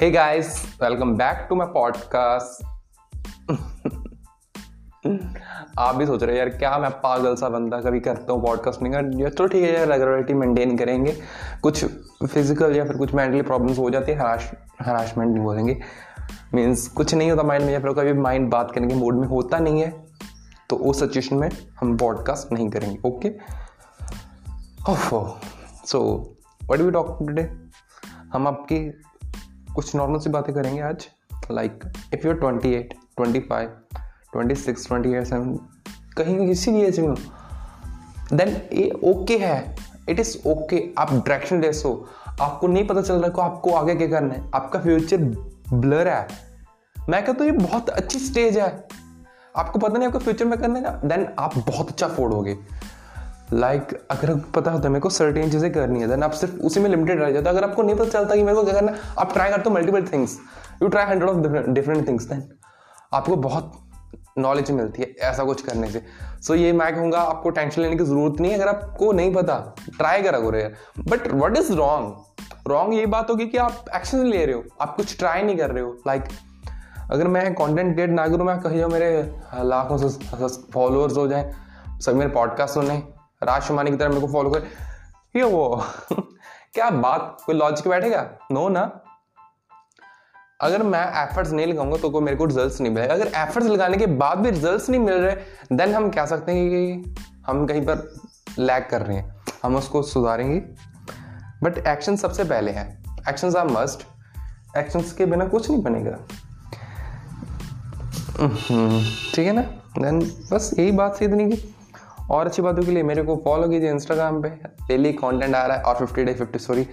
Hey guys, welcome back to my podcast. आप भी सोच रहे हैं यार क्या मैं पागल सा बंदा कभी करता हूँ पॉडकास्ट नहीं? कर यार तो ठीक है यार रेगुलरिटी मेंटेन करेंगे। कुछ फ़िज़िकल या फिर कुछ मेंटली प्रॉब्लम्स हो जाती है हराश हराशमेंट नहीं बोलेंगे। मीन्स कुछ नहीं होता माइंड में या फिर कभी माइंड बात करने के मूड में होता नहीं है तो उस सिचुएशन में हम पॉडकास्ट नहीं करेंगे okay so what we talk today हम आपकी कुछ नॉर्मल सी बातें करेंगे आज like if you twenty eight twenty five twenty six twenty eight seven कहीं किसी भी एज में हो देन ये ओके है। इट इज़ ओके आप डायरेक्शन लेस हो आपको नहीं पता चल रहा है आपको आगे क्या करना है। आपका फ्यूचर ब्लर है। मैं कहता हूँ, ये बहुत अच्छी स्टेज है। आपको पता नहीं आपको फ्यूचर में करने का। देन आप बहुत अच्छा फोड़ोगे लाइक like, अगर पता होता है मेरे को सर्टेन चीज़ें करनी है देन आप सिर्फ़ उसी में लिमिटेड रह जाते अगर आपको नहीं पता चलता कि मेरे को क्या करना आप ट्राई करते हो multiple things you try hundred of different things then आपको बहुत नॉलेज मिलती है ऐसा कुछ करने से। सो so, ये मैं कहूँगा आपको टेंशन लेने की ज़रूरत नहीं है। अगर आपको नहीं पता ट्राई करा करो यार। But what is wrong wrong ये बात होगी कि आप एक्शन ले रहे हो आप कुछ ट्राई नहीं कर रहे हो। लाइक like, अगर मैं कंटेंट क्रिएट ना करूँ मैं कहीं मेरे लाखों से फॉलोअर्स हो जाए सब मेरे पॉडकास्ट सुने राज की तरह मेरे को फॉलो कर। ये वो क्या बात कोई लॉजिक बैठेगा? नो ना। अगर मैं एफर्ट्स नहीं लगाऊँगा तो कोई मेरे को रिजल्ट्स नहीं मिलेगा। अगर एफर्ट्स लगाने के बाद भी रिजल्ट्स नहीं मिल रहे देन हम कह सकते हैं कि हम कहीं पर लैग कर रहे हैं। हम उसको सुधारेंगे। बट एक्शन सबसे पहले है। एक्शन आर मस्ट एक्शंस के बिना कुछ नहीं बनेगा। हम्म, ठीक है ना? देन बस यही बात इतनी की। और अच्छी बातों के लिए मेरे को फॉलो कीजिए इंस्टाग्राम पे। डेली कंटेंट आ रहा है और फिफ्टी डे फिफ्टी सॉरी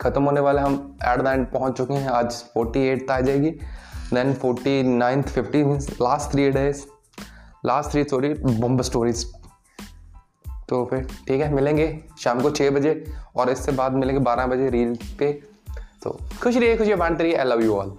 ख़त्म होने वाले हम एट द एंड पहुँच चुके हैं। आज फोर्टी एट आ जाएगी। Then forty ninth fifty means last three days last three story bomb stories तो फिर ठीक है, मिलेंगे शाम को छः बजे और इससे बाद मिलेंगे बारह बजे रील पे। तो खुश रहिए, खुशियाँ बांटते रहिए। I love you all